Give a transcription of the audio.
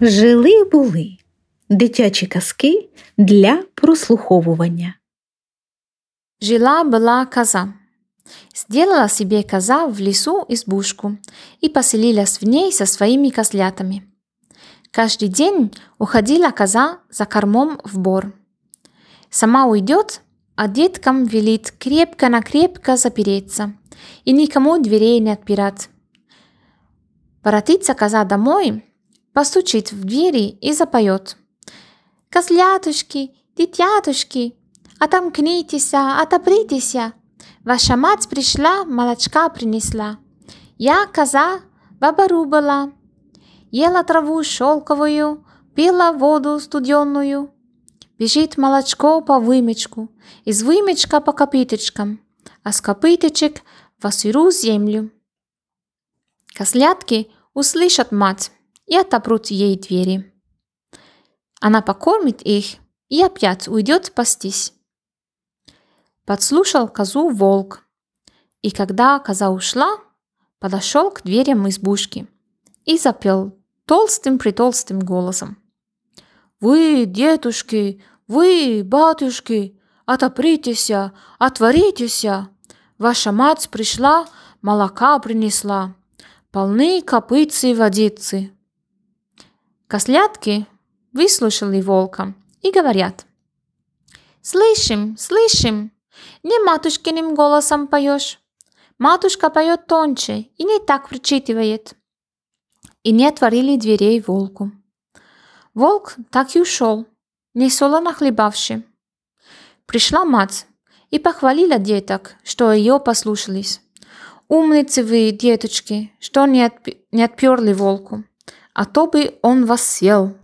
Жили були дитячі казки для прослуховування. Жила-была коза. Сделала себе коза в лесу избушку и поселилась в ней со своими козлятами. Каждый день уходила коза за кормом в бор. Сама уйдет, а деткам велит крепко-накрепко запереться и никому дверей не отпирать. Воротится коза домой, постучит в двери и запоет. «Козлятушки, дитятушки, отомкнитесь, отопритесь, ваша мать пришла, молочка принесла. Я коза, баба была, ела траву шелковую, пила воду студенную. Бежит молочко по вымечку, из вымечка по копыточкам, а с копыточек в сырую землю. Козлятки услышат мать и отопрут ей двери. Она покормит их и опять уйдет спастись. Подслушал козу волк, и когда коза ушла, подошел к дверям избушки и запел толстым-притолстым голосом. «Вы, дедушки, вы, батюшки, отопритесь, отворитесь, ваша мать пришла, молока принесла, полны копытцы и водицы». Кослятки выслушали волка и говорят. «Слышим, слышим, не матушкиным голосом поешь. Матушка поет тоньше и не так причитывает». И не отворили дверей волку. Волк так и ушел, не солоно хлебавши. Пришла мать и похвалила деток, что ее послушались. Умницы вы, деточки, что не, отп... не отперли волку, а то бы он вас съел.